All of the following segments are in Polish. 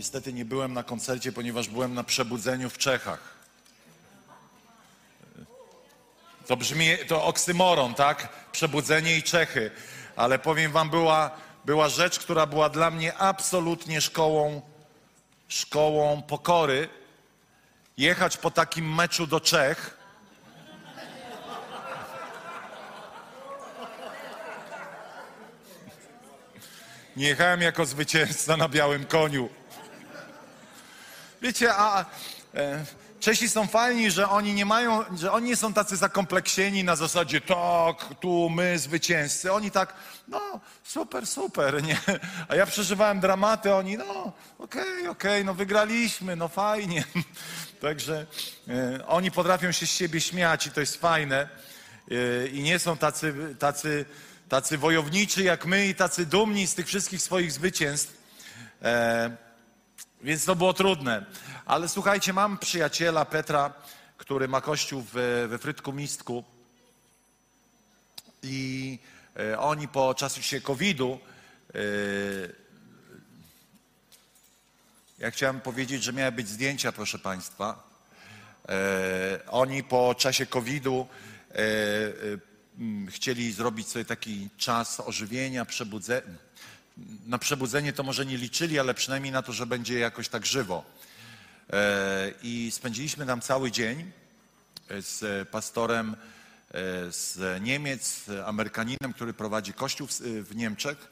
Niestety nie byłem na koncercie, ponieważ byłem na przebudzeniu w Czechach. To brzmi, to oksymoron, tak? Przebudzenie i Czechy. Ale powiem wam, była, była rzecz, która była dla mnie absolutnie szkołą, szkołą pokory. Jechać po takim meczu do Czech. Nie jechałem jako zwycięzca na białym koniu. Wiecie, a e, Czesi są fajni, że oni nie mają, że oni nie są tacy zakompleksieni na zasadzie tak, tu my zwycięzcy. Oni tak, no super, super, nie? A ja przeżywałem dramaty, oni, no okej, okay, okej, okay, no wygraliśmy, no fajnie. Także e, oni potrafią się z siebie śmiać i to jest fajne. E, I nie są tacy, tacy, tacy wojowniczy jak my i tacy dumni z tych wszystkich swoich zwycięstw. E, więc to było trudne. Ale słuchajcie, mam przyjaciela Petra, który ma kościół w, we Frytku Mistku. I e, oni po czasie COVID-u, e, ja chciałem powiedzieć, że miały być zdjęcia, proszę Państwa. E, oni po czasie COVID-u chcieli zrobić sobie taki czas ożywienia, przebudzenia na przebudzenie to może nie liczyli, ale przynajmniej na to, że będzie jakoś tak żywo. E, I spędziliśmy tam cały dzień z pastorem e, z Niemiec, Amerykaninem, który prowadzi kościół w Niemczech.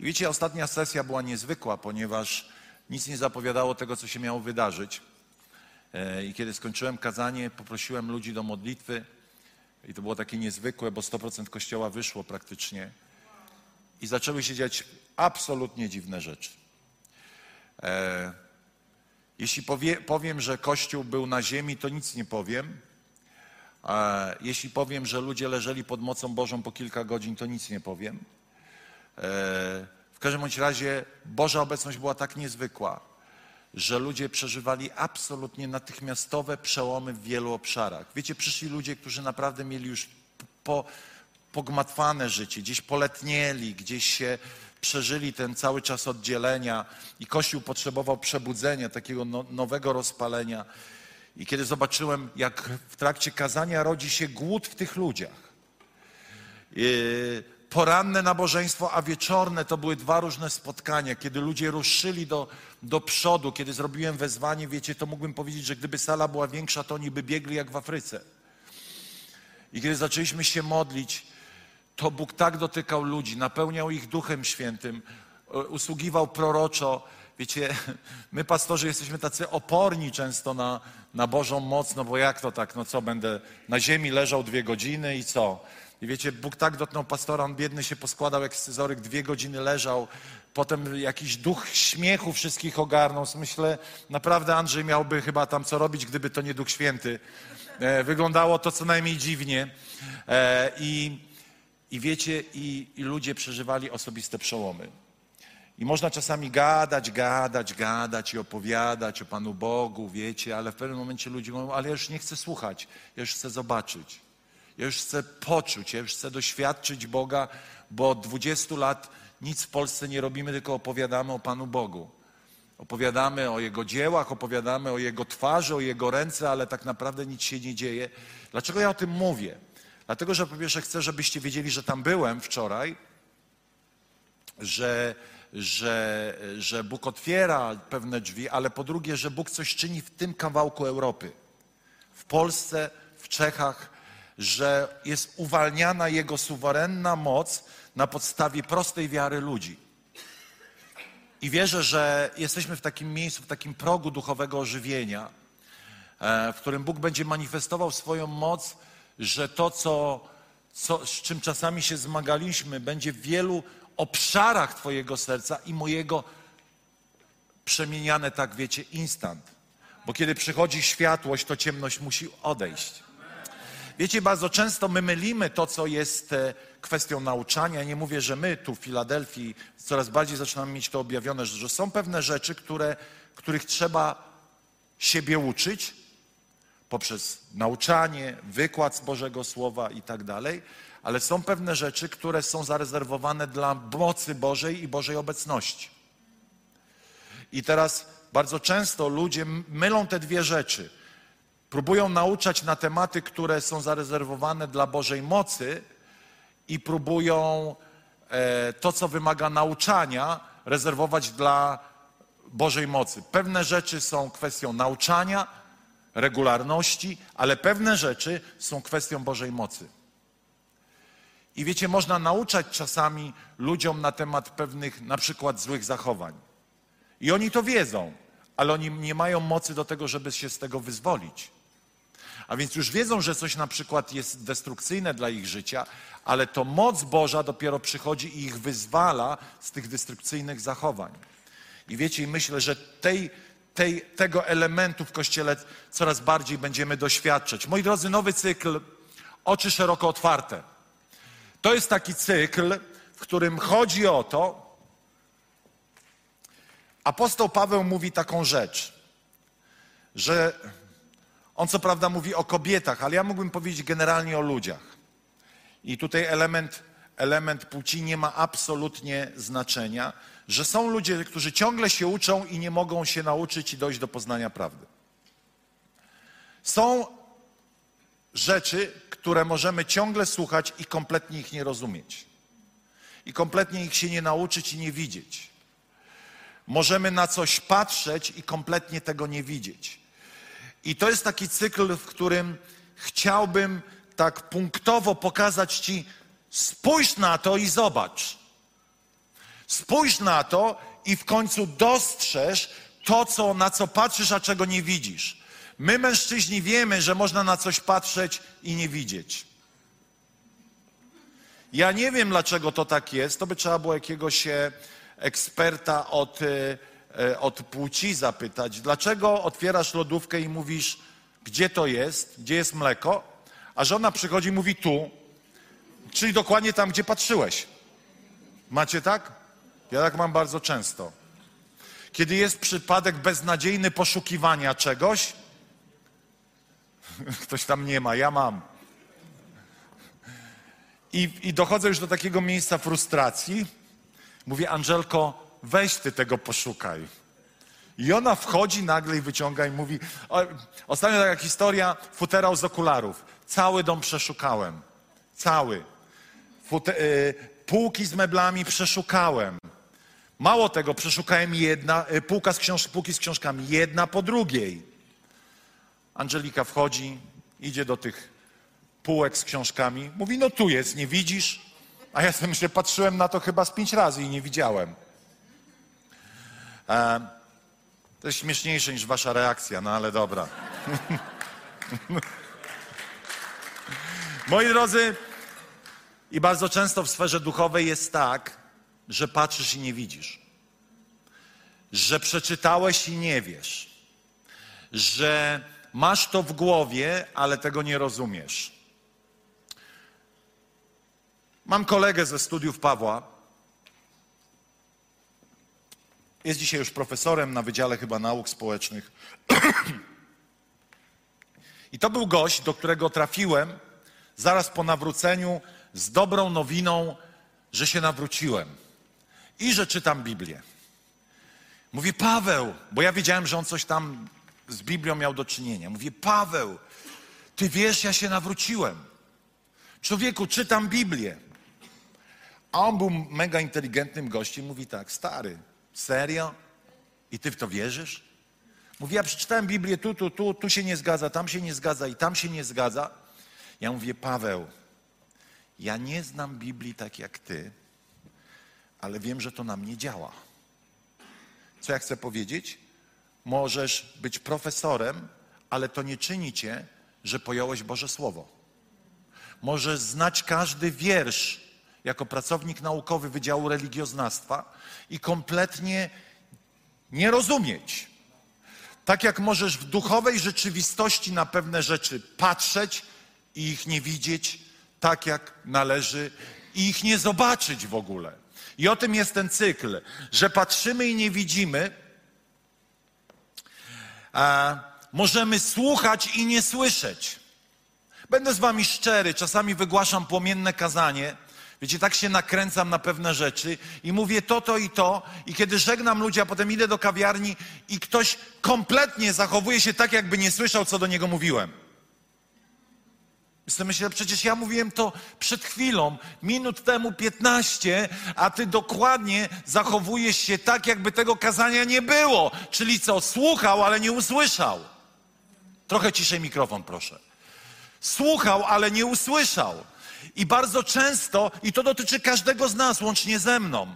I wiecie, ostatnia sesja była niezwykła, ponieważ nic nie zapowiadało tego, co się miało wydarzyć. E, I kiedy skończyłem kazanie, poprosiłem ludzi do modlitwy. I to było takie niezwykłe, bo 100% kościoła wyszło praktycznie. I zaczęły się dziać absolutnie dziwne rzeczy. E, jeśli powie, powiem, że Kościół był na ziemi, to nic nie powiem. E, jeśli powiem, że ludzie leżeli pod mocą Bożą po kilka godzin, to nic nie powiem. E, w każdym bądź razie Boża obecność była tak niezwykła, że ludzie przeżywali absolutnie natychmiastowe przełomy w wielu obszarach. Wiecie, przyszli ludzie, którzy naprawdę mieli już po, pogmatwane życie, gdzieś poletnieli, gdzieś się przeżyli ten cały czas oddzielenia i Kościół potrzebował przebudzenia, takiego no, nowego rozpalenia. I kiedy zobaczyłem, jak w trakcie kazania rodzi się głód w tych ludziach, yy, poranne nabożeństwo, a wieczorne to były dwa różne spotkania, kiedy ludzie ruszyli do, do przodu, kiedy zrobiłem wezwanie, wiecie, to mógłbym powiedzieć, że gdyby sala była większa, to oni by biegli jak w Afryce. I kiedy zaczęliśmy się modlić, to Bóg tak dotykał ludzi, napełniał ich Duchem Świętym, e, usługiwał proroczo. Wiecie, my pastorzy jesteśmy tacy oporni często na, na Bożą moc, no bo jak to tak, no co, będę na ziemi leżał dwie godziny i co? I wiecie, Bóg tak dotknął pastora, on biedny się poskładał jak scyzoryk, dwie godziny leżał, potem jakiś duch śmiechu wszystkich ogarnął. Myślę, naprawdę Andrzej miałby chyba tam co robić, gdyby to nie Duch Święty. E, wyglądało to co najmniej dziwnie. E, I i wiecie, i, i ludzie przeżywali osobiste przełomy. I można czasami gadać, gadać, gadać i opowiadać o Panu Bogu, wiecie, ale w pewnym momencie ludzie mówią, ale ja już nie chcę słuchać, ja już chcę zobaczyć, ja już chcę poczuć, ja już chcę doświadczyć Boga, bo od 20 lat nic w Polsce nie robimy, tylko opowiadamy o Panu Bogu. Opowiadamy o Jego dziełach, opowiadamy o Jego twarzy, o Jego ręce, ale tak naprawdę nic się nie dzieje. Dlaczego ja o tym mówię? Dlatego, że po pierwsze chcę, żebyście wiedzieli, że tam byłem wczoraj, że, że, że Bóg otwiera pewne drzwi, ale po drugie, że Bóg coś czyni w tym kawałku Europy. W Polsce, w Czechach, że jest uwalniana Jego suwerenna moc na podstawie prostej wiary ludzi. I wierzę, że jesteśmy w takim miejscu, w takim progu duchowego ożywienia, e, w którym Bóg będzie manifestował swoją moc że to, co, co, z czym czasami się zmagaliśmy, będzie w wielu obszarach Twojego serca i mojego przemieniane, tak wiecie, instant. Bo kiedy przychodzi światłość, to ciemność musi odejść. Wiecie, bardzo często my mylimy to, co jest e, kwestią nauczania. Nie mówię, że my tu w Filadelfii coraz bardziej zaczynamy mieć to objawione, że są pewne rzeczy, które, których trzeba siebie uczyć poprzez nauczanie, wykład z Bożego Słowa i tak dalej, ale są pewne rzeczy, które są zarezerwowane dla mocy Bożej i Bożej obecności. I teraz bardzo często ludzie mylą te dwie rzeczy. Próbują nauczać na tematy, które są zarezerwowane dla Bożej mocy i próbują e, to, co wymaga nauczania, rezerwować dla Bożej mocy. Pewne rzeczy są kwestią nauczania, regularności, ale pewne rzeczy są kwestią Bożej mocy. I wiecie, można nauczać czasami ludziom na temat pewnych, na przykład złych zachowań. I oni to wiedzą, ale oni nie mają mocy do tego, żeby się z tego wyzwolić. A więc już wiedzą, że coś na przykład jest destrukcyjne dla ich życia, ale to moc Boża dopiero przychodzi i ich wyzwala z tych destrukcyjnych zachowań. I wiecie, myślę, że tej, tej, tego elementu w Kościele coraz bardziej będziemy doświadczać. Moi drodzy, nowy cykl Oczy szeroko otwarte. To jest taki cykl, w którym chodzi o to, apostoł Paweł mówi taką rzecz, że on co prawda mówi o kobietach, ale ja mógłbym powiedzieć generalnie o ludziach. I tutaj element, element płci nie ma absolutnie znaczenia, że są ludzie, którzy ciągle się uczą i nie mogą się nauczyć i dojść do poznania prawdy. Są rzeczy, które możemy ciągle słuchać i kompletnie ich nie rozumieć. I kompletnie ich się nie nauczyć i nie widzieć. Możemy na coś patrzeć i kompletnie tego nie widzieć. I to jest taki cykl, w którym chciałbym tak punktowo pokazać Ci, spójrz na to i zobacz. Spójrz na to i w końcu dostrzeż to, co, na co patrzysz, a czego nie widzisz. My, mężczyźni, wiemy, że można na coś patrzeć i nie widzieć. Ja nie wiem, dlaczego to tak jest. To by trzeba było jakiegoś e, eksperta od, e, e, od płci zapytać. Dlaczego otwierasz lodówkę i mówisz, gdzie to jest, gdzie jest mleko, a żona przychodzi i mówi tu, czyli dokładnie tam, gdzie patrzyłeś. Macie tak? Ja tak mam bardzo często. Kiedy jest przypadek beznadziejny poszukiwania czegoś, ktoś tam nie ma, ja mam. I, I dochodzę już do takiego miejsca frustracji. Mówię, Angelko, weź ty tego poszukaj. I ona wchodzi nagle i wyciąga i mówi, o, ostatnio taka historia, futerał z okularów. Cały dom przeszukałem. Cały. Y, półki z meblami przeszukałem. Mało tego, przeszukałem jedna, y, półka z książ, półki z książkami, jedna po drugiej. Angelika wchodzi, idzie do tych półek z książkami. Mówi, no tu jest, nie widzisz? A ja sobie myślę, patrzyłem na to chyba z pięć razy i nie widziałem. E, to jest śmieszniejsze niż wasza reakcja, no ale dobra. Moi drodzy, i bardzo często w sferze duchowej jest tak, że patrzysz i nie widzisz. Że przeczytałeś i nie wiesz. Że masz to w głowie, ale tego nie rozumiesz. Mam kolegę ze studiów Pawła. Jest dzisiaj już profesorem na Wydziale chyba Nauk Społecznych. I to był gość, do którego trafiłem zaraz po nawróceniu z dobrą nowiną, że się nawróciłem i że czytam Biblię. Mówi Paweł, bo ja wiedziałem, że on coś tam z Biblią miał do czynienia. Mówi Paweł, ty wiesz, ja się nawróciłem. Człowieku, czytam Biblię. A on był mega inteligentnym gościem. Mówi tak, stary, serio? I ty w to wierzysz? Mówi, ja przeczytałem Biblię tu, tu, tu, tu się nie zgadza, tam się nie zgadza i tam się nie zgadza. Ja mówię, Paweł, ja nie znam Biblii tak jak ty, ale wiem, że to na mnie działa. Co ja chcę powiedzieć? Możesz być profesorem, ale to nie czyni cię, że pojąłeś Boże Słowo. Możesz znać każdy wiersz jako pracownik naukowy Wydziału Religioznawstwa i kompletnie nie rozumieć. Tak jak możesz w duchowej rzeczywistości na pewne rzeczy patrzeć i ich nie widzieć tak, jak należy, i ich nie zobaczyć w ogóle. I o tym jest ten cykl, że patrzymy i nie widzimy, a możemy słuchać i nie słyszeć. Będę z wami szczery, czasami wygłaszam płomienne kazanie, Wiecie, tak się nakręcam na pewne rzeczy i mówię to, to i to, i kiedy żegnam ludzi, a potem idę do kawiarni i ktoś kompletnie zachowuje się tak, jakby nie słyszał, co do niego mówiłem. Myślę, myślę, przecież ja mówiłem to przed chwilą, minut temu 15, a ty dokładnie zachowujesz się tak, jakby tego kazania nie było. Czyli co, słuchał, ale nie usłyszał. Trochę ciszej mikrofon, proszę. Słuchał, ale nie usłyszał. I bardzo często, i to dotyczy każdego z nas, łącznie ze mną,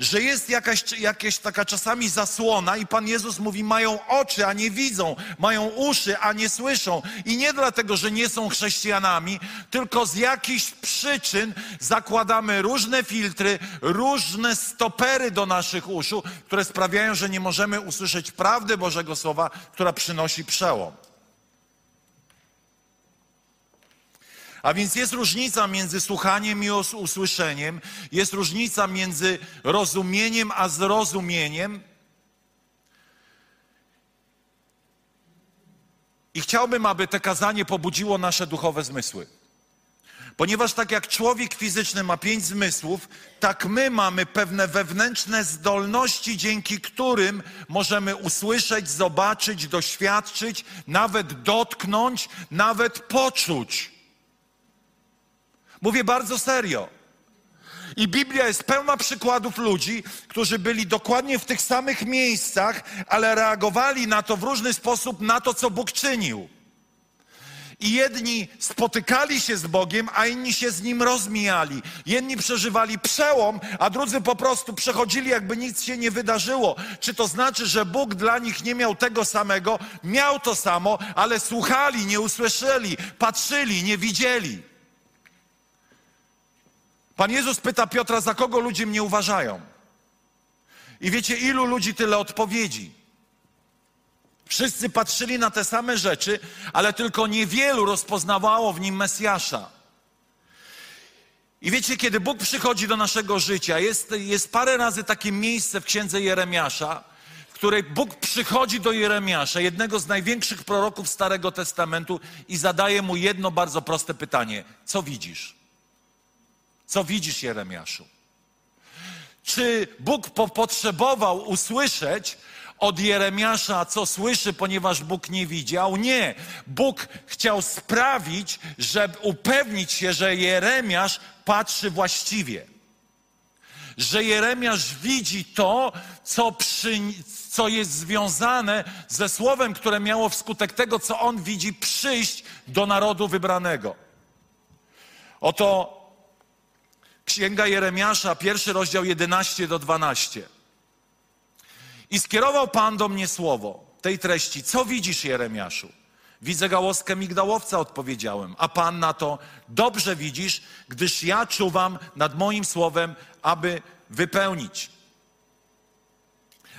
że jest jakaś, jakaś taka czasami zasłona i Pan Jezus mówi, mają oczy, a nie widzą, mają uszy, a nie słyszą. I nie dlatego, że nie są chrześcijanami, tylko z jakichś przyczyn zakładamy różne filtry, różne stopery do naszych uszu, które sprawiają, że nie możemy usłyszeć prawdy Bożego Słowa, która przynosi przełom. A więc jest różnica między słuchaniem i usłyszeniem, jest różnica między rozumieniem a zrozumieniem. I chciałbym, aby te kazanie pobudziło nasze duchowe zmysły. Ponieważ tak jak człowiek fizyczny ma pięć zmysłów, tak my mamy pewne wewnętrzne zdolności, dzięki którym możemy usłyszeć, zobaczyć, doświadczyć, nawet dotknąć, nawet poczuć. Mówię bardzo serio. I Biblia jest pełna przykładów ludzi, którzy byli dokładnie w tych samych miejscach, ale reagowali na to w różny sposób, na to, co Bóg czynił. I jedni spotykali się z Bogiem, a inni się z Nim rozmijali. Jedni przeżywali przełom, a drudzy po prostu przechodzili, jakby nic się nie wydarzyło. Czy to znaczy, że Bóg dla nich nie miał tego samego? Miał to samo, ale słuchali, nie usłyszeli, patrzyli, nie widzieli. Pan Jezus pyta Piotra, za kogo ludzie mnie uważają? I wiecie, ilu ludzi tyle odpowiedzi? Wszyscy patrzyli na te same rzeczy, ale tylko niewielu rozpoznawało w nim Mesjasza. I wiecie, kiedy Bóg przychodzi do naszego życia, jest, jest parę razy takie miejsce w księdze Jeremiasza, w której Bóg przychodzi do Jeremiasza, jednego z największych proroków Starego Testamentu, i zadaje mu jedno bardzo proste pytanie: Co widzisz? Co widzisz, Jeremiaszu? Czy Bóg po potrzebował usłyszeć od Jeremiasza, co słyszy, ponieważ Bóg nie widział? Nie. Bóg chciał sprawić, żeby upewnić się, że Jeremiasz patrzy właściwie. Że Jeremiasz widzi to, co, przy, co jest związane ze słowem, które miało wskutek tego, co on widzi, przyjść do narodu wybranego. Oto Księga Jeremiasza, pierwszy rozdział 11 do 12. I skierował Pan do mnie słowo tej treści. Co widzisz, Jeremiaszu? Widzę gałoskę migdałowca, odpowiedziałem. A Pan na to, dobrze widzisz, gdyż ja czuwam nad moim słowem, aby wypełnić.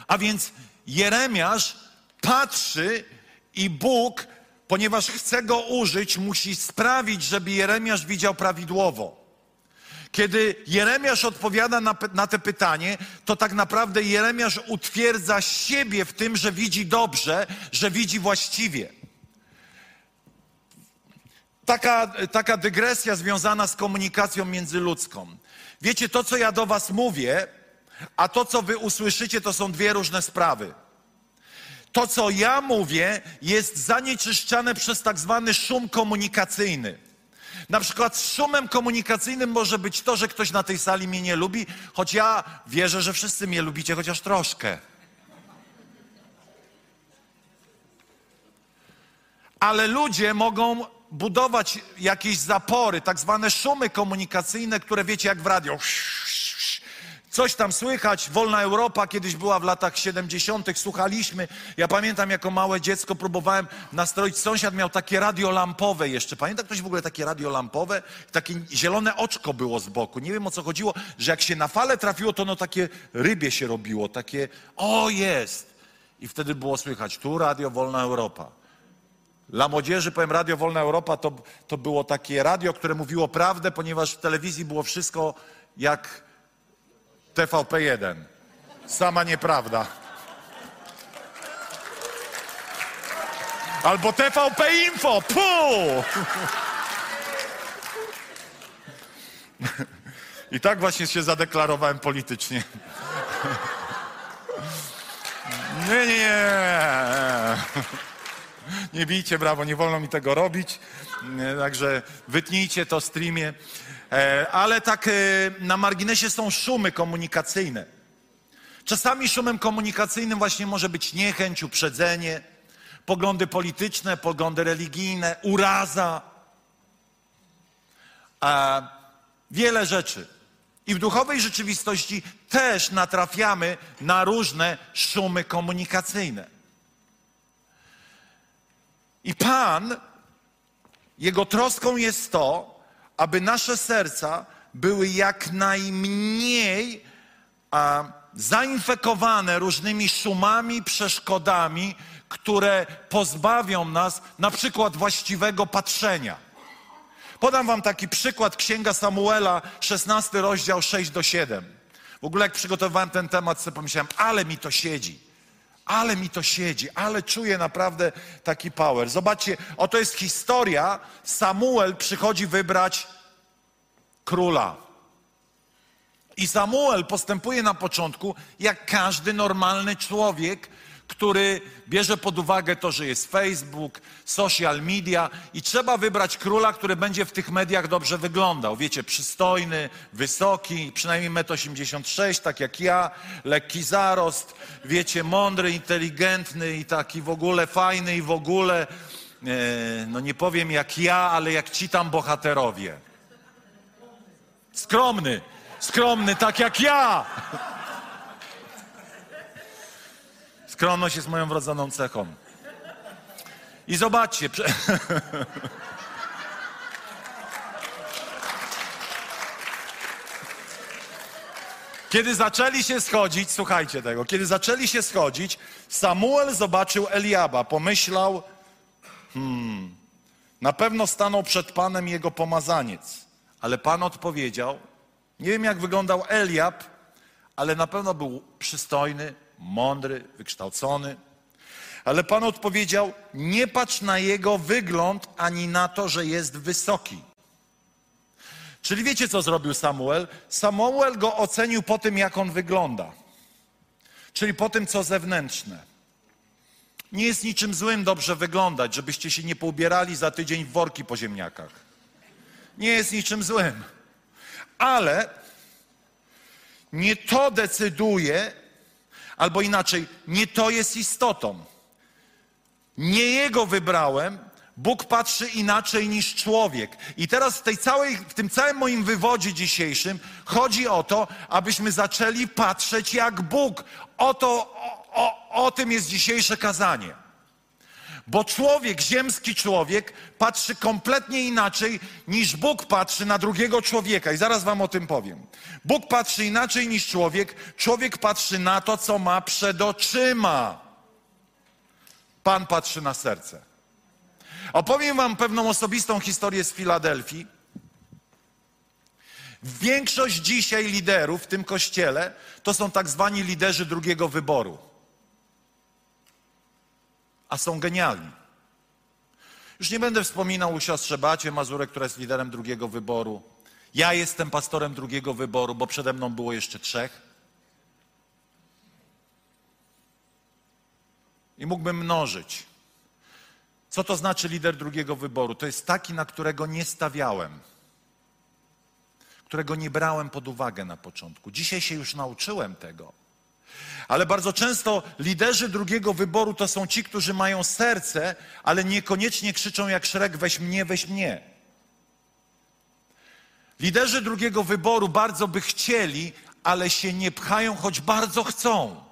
A więc Jeremiasz patrzy i Bóg, ponieważ chce go użyć, musi sprawić, żeby Jeremiasz widział prawidłowo. Kiedy Jeremiasz odpowiada na, na te pytanie, to tak naprawdę Jeremiasz utwierdza siebie w tym, że widzi dobrze, że widzi właściwie. Taka, taka dygresja związana z komunikacją międzyludzką. Wiecie, to co ja do Was mówię, a to co Wy usłyszycie, to są dwie różne sprawy. To, co ja mówię, jest zanieczyszczane przez tak zwany szum komunikacyjny. Na przykład szumem komunikacyjnym może być to, że ktoś na tej sali mnie nie lubi, choć ja wierzę, że wszyscy mnie lubicie, chociaż troszkę. Ale ludzie mogą budować jakieś zapory, tak zwane szumy komunikacyjne, które wiecie jak w radio. Coś tam słychać, Wolna Europa kiedyś była w latach 70., słuchaliśmy. Ja pamiętam, jako małe dziecko próbowałem nastroić. Sąsiad miał takie radio lampowe jeszcze. Pamięta ktoś w ogóle takie radio lampowe? Takie zielone oczko było z boku. Nie wiem o co chodziło, że jak się na falę trafiło, to no takie rybie się robiło, takie o jest. I wtedy było słychać tu Radio Wolna Europa. Dla młodzieży, powiem, Radio Wolna Europa to, to było takie radio, które mówiło prawdę, ponieważ w telewizji było wszystko jak TVP1. Sama nieprawda. Albo TVP Info. Puh! I tak właśnie się zadeklarowałem politycznie. Nie, nie, nie. Nie bijcie brawo, nie wolno mi tego robić. Także wytnijcie to streamie. E, Ale tak e, na marginesie są szumy komunikacyjne. Czasami szumem komunikacyjnym właśnie może być niechęć, uprzedzenie, poglądy polityczne, poglądy religijne, uraza. A wiele rzeczy. I w duchowej rzeczywistości też natrafiamy na różne szumy komunikacyjne. I Pan, Jego troską jest to, aby nasze serca były jak najmniej a, zainfekowane różnymi szumami, przeszkodami, które pozbawią nas na przykład właściwego patrzenia. Podam wam taki przykład Księga Samuela, 16 rozdział 6 do 7. W ogóle jak przygotowywałem ten temat, sobie pomyślałem, ale mi to siedzi. Ale mi to siedzi, ale czuję naprawdę taki power. Zobaczcie, oto jest historia. Samuel przychodzi wybrać króla. I Samuel postępuje na początku jak każdy normalny człowiek, który bierze pod uwagę to, że jest Facebook, social media i trzeba wybrać króla, który będzie w tych mediach dobrze wyglądał. Wiecie, przystojny, wysoki, przynajmniej 1,86 m, tak jak ja, lekki zarost, wiecie, mądry, inteligentny i taki w ogóle fajny i w ogóle, e, no nie powiem jak ja, ale jak ci tam bohaterowie. Skromny, skromny, tak jak ja. Skromność jest moją wrodzoną cechą. I zobaczcie. prze- Kiedy zaczęli się schodzić, słuchajcie tego, kiedy zaczęli się schodzić, Samuel zobaczył Eliaba, pomyślał, hmm, na pewno stanął przed Panem jego pomazaniec. Ale Pan odpowiedział, nie wiem jak wyglądał Eliab, ale na pewno był przystojny, mądry, wykształcony. Ale Pan odpowiedział: Nie patrz na jego wygląd ani na to, że jest wysoki. Czyli wiecie, co zrobił Samuel? Samuel go ocenił po tym, jak on wygląda. Czyli po tym, co zewnętrzne. Nie jest niczym złym dobrze wyglądać, żebyście się nie poubierali za tydzień w worki po ziemniakach. Nie jest niczym złym. Ale nie to decyduje, albo inaczej, nie to jest istotą. Nie jego wybrałem, Bóg patrzy inaczej niż człowiek. I teraz w, tej całej, w tym całym moim wywodzie dzisiejszym chodzi o to, abyśmy zaczęli patrzeć jak Bóg. O, to, o, o, o tym jest dzisiejsze kazanie. Bo człowiek, ziemski człowiek, patrzy kompletnie inaczej niż Bóg patrzy na drugiego człowieka. I zaraz Wam o tym powiem. Bóg patrzy inaczej niż człowiek. Człowiek patrzy na to, co ma przed oczyma. Pan patrzy na serce. Opowiem Wam pewną osobistą historię z Filadelfii. Większość dzisiaj liderów w tym kościele to są tak zwani liderzy drugiego wyboru a są genialni. Już nie będę wspominał o siostrze Bacie Mazurek, która jest liderem drugiego wyboru. Ja jestem pastorem drugiego wyboru, bo przede mną było jeszcze trzech. I mógłbym mnożyć. Co to znaczy lider drugiego wyboru? To jest taki, na którego nie stawiałem, którego nie brałem pod uwagę na początku. Dzisiaj się już nauczyłem tego. Ale bardzo często liderzy drugiego wyboru to są ci, którzy mają serce, ale niekoniecznie krzyczą jak Szrek, weź mnie, weź mnie. Liderzy drugiego wyboru bardzo by chcieli, ale się nie pchają, choć bardzo chcą.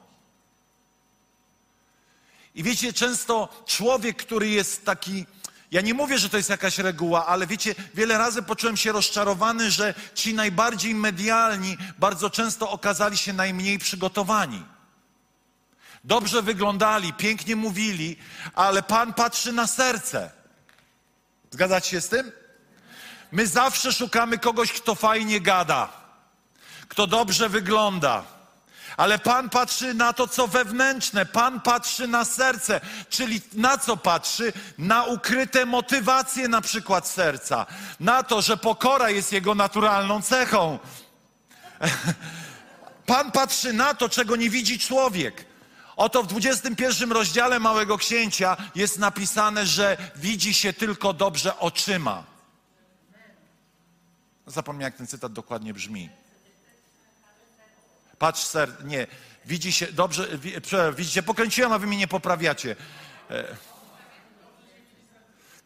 I wiecie, często człowiek, który jest taki, ja nie mówię, że to jest jakaś reguła, ale wiecie, wiele razy poczułem się rozczarowany, że ci najbardziej medialni bardzo często okazali się najmniej przygotowani. dobrze wyglądali, pięknie mówili, ale Pan patrzy na serce. Zgadzacie się z tym? My zawsze szukamy kogoś, kto fajnie gada, kto dobrze wygląda. Ale Pan patrzy na to, co wewnętrzne. Pan patrzy na serce. Czyli na co patrzy? Na ukryte motywacje, na przykład serca. Na to, że pokora jest jego naturalną cechą. Pan patrzy na to, czego nie widzi człowiek. Oto w 21 rozdziale Małego Księcia jest napisane, że widzi się tylko dobrze oczyma. Zapomniałem, jak ten cytat dokładnie brzmi. Patrz, ser, nie, widzi się, dobrze, wi, widzicie, pokręciłem, a wy mnie nie poprawiacie. E,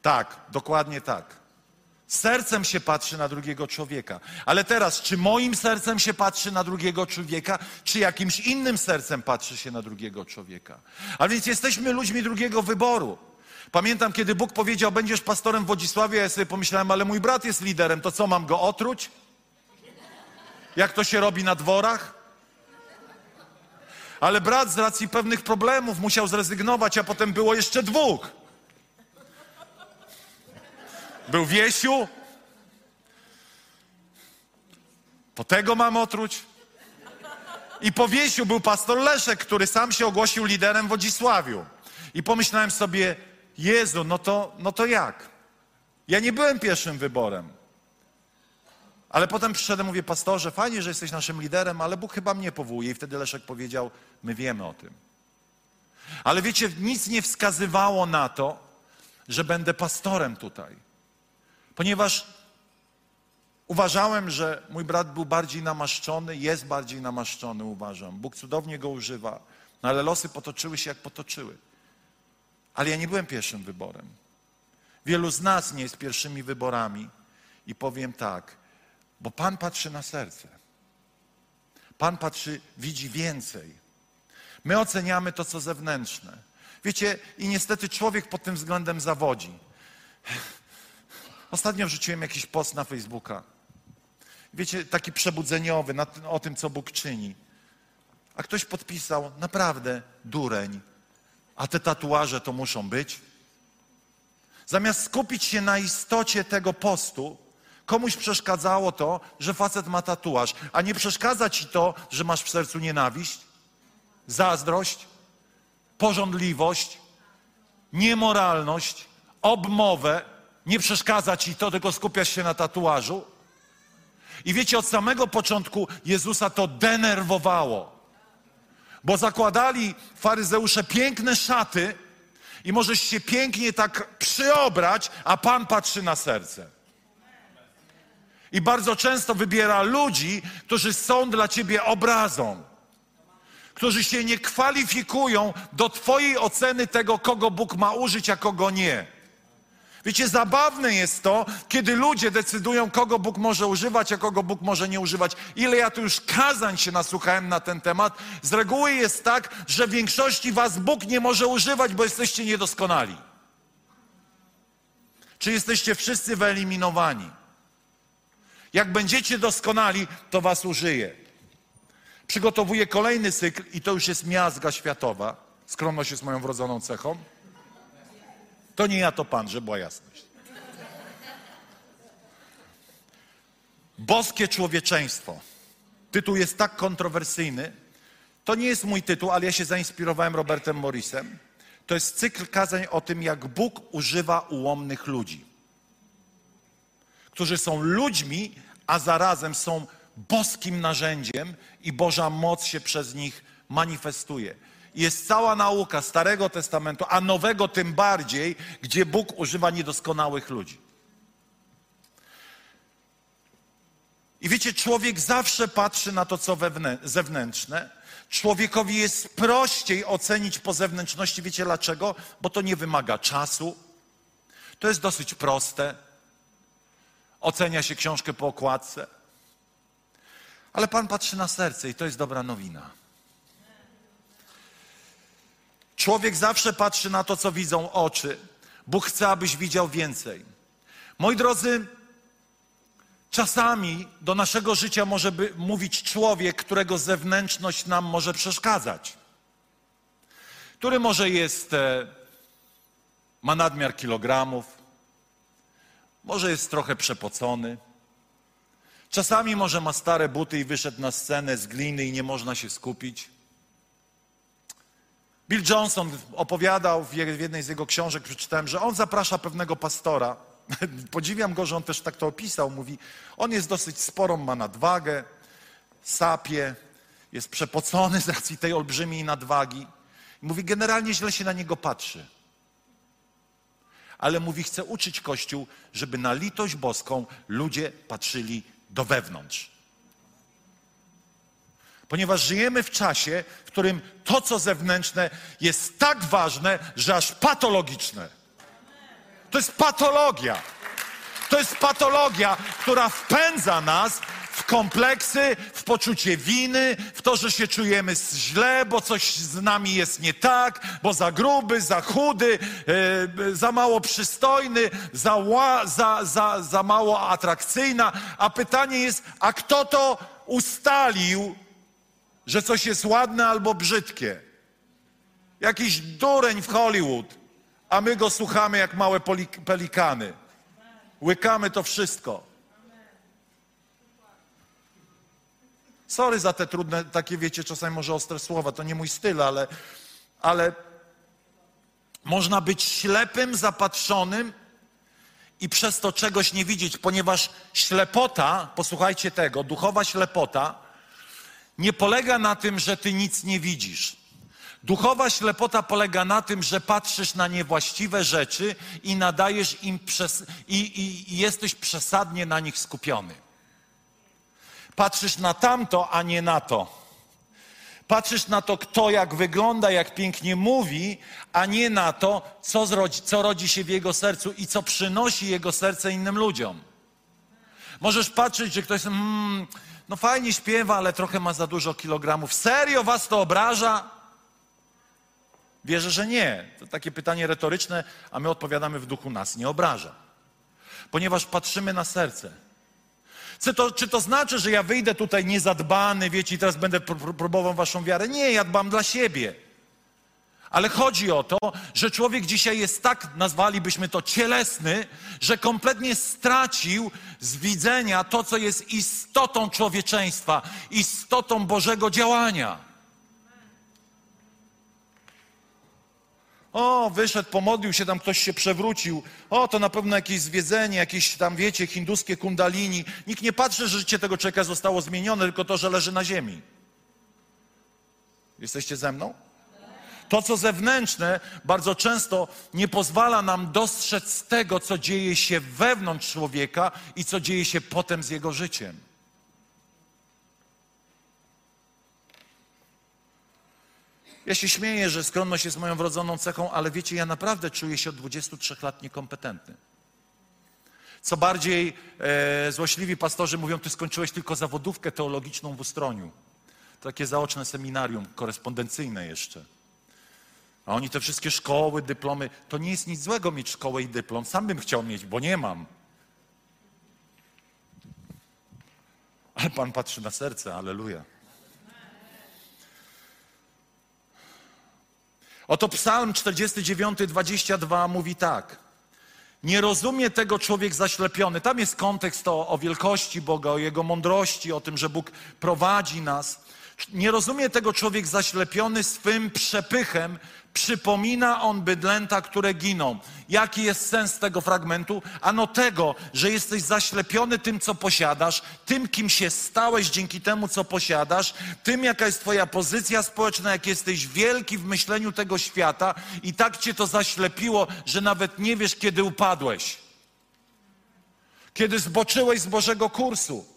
tak, dokładnie tak. Sercem się patrzy na drugiego człowieka. Ale teraz, czy moim sercem się patrzy na drugiego człowieka, czy jakimś innym sercem patrzy się na drugiego człowieka? A więc jesteśmy ludźmi drugiego wyboru. Pamiętam, kiedy Bóg powiedział, będziesz pastorem w Wodzisławie, ja sobie pomyślałem, ale mój brat jest liderem, to co, mam go otruć? Jak to się robi na dworach? Ale brat z racji pewnych problemów musiał zrezygnować, a potem było jeszcze dwóch. Był Wiesiu. Po tego mam otruć. I po Wiesiu był pastor Leszek, który sam się ogłosił liderem w Wodzisławiu. I pomyślałem sobie, Jezu, no to, no to jak? Ja nie byłem pierwszym wyborem. Ale potem przyszedłem, mówię, pastorze, fajnie, że jesteś naszym liderem, ale Bóg chyba mnie powołuje. I wtedy Leszek powiedział, my wiemy o tym. Ale wiecie, nic nie wskazywało na to, że będę pastorem tutaj. Ponieważ uważałem, że mój brat był bardziej namaszczony, jest bardziej namaszczony, uważam. Bóg cudownie go używa, no ale losy potoczyły się jak potoczyły. Ale ja nie byłem pierwszym wyborem. Wielu z nas nie jest pierwszymi wyborami. I powiem tak, bo Pan patrzy na serce. Pan patrzy, widzi więcej. My oceniamy to, co zewnętrzne. Wiecie, i niestety człowiek pod tym względem zawodzi. Ostatnio wrzuciłem jakiś post na Facebooka. Wiecie, taki przebudzeniowy o tym, co Bóg czyni. A ktoś podpisał, naprawdę, dureń. A te tatuaże to muszą być? Zamiast skupić się na istocie tego postu, komuś przeszkadzało to, że facet ma tatuaż, a nie przeszkadza ci to, że masz w sercu nienawiść, zazdrość, pożądliwość, niemoralność, obmowę. Nie przeszkadza ci to, tylko skupiasz się na tatuażu. I wiecie, od samego początku Jezusa to denerwowało. Bo zakładali faryzeusze piękne szaty i możesz się pięknie tak przyobrać, a Pan patrzy na serce. I bardzo często wybiera ludzi, którzy są dla ciebie obrazą, którzy się nie kwalifikują do Twojej oceny tego, kogo Bóg ma użyć, a kogo nie. Wiecie, zabawne jest to, kiedy ludzie decydują, kogo Bóg może używać, a kogo Bóg może nie używać. Ile ja tu już kazań się nasłuchałem na ten temat. Z reguły jest tak, że w większości was Bóg nie może używać, bo jesteście niedoskonali. Czy jesteście wszyscy wyeliminowani? Jak będziecie doskonali, to was użyje. Przygotowuję kolejny cykl i to już jest miazga światowa. Skromność jest moją wrodzoną cechą. To nie ja, to Pan, że była jasność. Boskie człowieczeństwo. Tytuł jest tak kontrowersyjny. To nie jest mój tytuł, ale ja się zainspirowałem Robertem Morrisem. To jest cykl kazań o tym, jak Bóg używa ułomnych ludzi, którzy są ludźmi, a zarazem są boskim narzędziem i Boża moc się przez nich manifestuje jest cała nauka Starego Testamentu, a Nowego tym bardziej, gdzie Bóg używa niedoskonałych ludzi. I wiecie, człowiek zawsze patrzy na to, co zewnętrzne. Człowiekowi jest prościej ocenić po zewnętrzności. Wiecie dlaczego? Bo to nie wymaga czasu. To jest dosyć proste. Ocenia się książkę po okładce. Ale Pan patrzy na serce i to jest dobra nowina. Człowiek zawsze patrzy na to, co widzą oczy. Bóg chce, abyś widział więcej. Moi drodzy, czasami do naszego życia może by mówić człowiek, którego zewnętrzność nam może przeszkadzać. który może jest, e, ma nadmiar kilogramów, może jest trochę przepocony, czasami może ma stare buty i wyszedł na scenę z gliny i nie można się skupić. Bill Johnson opowiadał w jednej z jego książek, przeczytałem, że on zaprasza pewnego pastora. Podziwiam go, że on też tak to opisał. Mówi, on jest dosyć sporą, ma nadwagę, sapie, jest przepocony z racji tej olbrzymiej nadwagi. Mówi, generalnie źle się na niego patrzy. Ale mówi, chce uczyć Kościół, żeby na litość boską ludzie patrzyli do wewnątrz. Ponieważ żyjemy w czasie, w którym to, co zewnętrzne, jest tak ważne, że aż patologiczne. To jest patologia. To jest patologia, która wpędza nas w kompleksy, w poczucie winy, w to, że się czujemy źle, bo coś z nami jest nie tak, bo za gruby, za chudy, yy, za mało przystojny, za, ła, za, za, za mało atrakcyjna. A pytanie jest, a kto to ustalił, że coś jest ładne albo brzydkie? Jakiś dureń w Hollywood, a my go słuchamy jak małe pelikany. Łykamy to wszystko. Sorry za te trudne, takie wiecie, czasami może ostre słowa, to nie mój styl, ale, ale można być ślepym, zapatrzonym i przez to czegoś nie widzieć, ponieważ ślepota, posłuchajcie tego, duchowa ślepota nie polega na tym, że ty nic nie widzisz. Duchowa ślepota polega na tym, że patrzysz na niewłaściwe rzeczy i nadajesz im i, i, i jesteś przesadnie na nich skupiony. Patrzysz na tamto, a nie na to. Patrzysz na to, kto jak wygląda, jak pięknie mówi, a nie na to, co, zrodzi, co rodzi się w jego sercu i co przynosi jego serce innym ludziom. Możesz patrzeć, że ktoś hmm, no fajnie śpiewa, ale trochę ma za dużo kilogramów. Serio was to obraża? Wierzę, że nie. To takie pytanie retoryczne, a my odpowiadamy w duchu nas. Nie obraża. Ponieważ patrzymy na serce. Czy to, czy to znaczy, że ja wyjdę tutaj niezadbany, wiecie, i teraz będę próbował waszą wiarę? Nie, ja dbam dla siebie. Ale chodzi o to, że człowiek dzisiaj jest tak, nazwalibyśmy to cielesny, że kompletnie stracił z widzenia to, co jest istotą człowieczeństwa, istotą Bożego działania. O, wyszedł, pomodlił się, tam ktoś się przewrócił. O, to na pewno jakieś zwiedzenie, jakieś tam, wiecie, hinduskie kundalini. Nikt nie patrzy, że życie tego człowieka zostało zmienione, tylko to, że leży na ziemi. Jesteście ze mną? To, co zewnętrzne, bardzo często nie pozwala nam dostrzec tego, co dzieje się wewnątrz człowieka i co dzieje się potem z jego życiem. Ja się śmieję, że skromność jest moją wrodzoną cechą, ale wiecie, ja naprawdę czuję się od 23 lat niekompetentny. Co bardziej e, złośliwi pastorzy mówią, ty skończyłeś tylko zawodówkę teologiczną w Ustroniu. Takie zaoczne seminarium, korespondencyjne jeszcze. A oni te wszystkie szkoły, dyplomy, to nie jest nic złego mieć szkołę i dyplom. Sam bym chciał mieć, bo nie mam. Ale Pan patrzy na serce, aleluja. Oto Psalm 49, 22 mówi tak. Nie rozumie tego człowiek zaślepiony. Tam jest kontekst o, o wielkości Boga, o Jego mądrości, o tym, że Bóg prowadzi nas. Nie rozumie tego człowiek zaślepiony swym przepychem, przypomina on bydlęta, które giną. Jaki jest sens tego fragmentu? Ano tego, że jesteś zaślepiony tym, co posiadasz, tym, kim się stałeś dzięki temu, co posiadasz, tym, jaka jest Twoja pozycja społeczna, jak jesteś wielki w myśleniu tego świata i tak Cię to zaślepiło, że nawet nie wiesz, kiedy upadłeś. Kiedy zboczyłeś z Bożego kursu.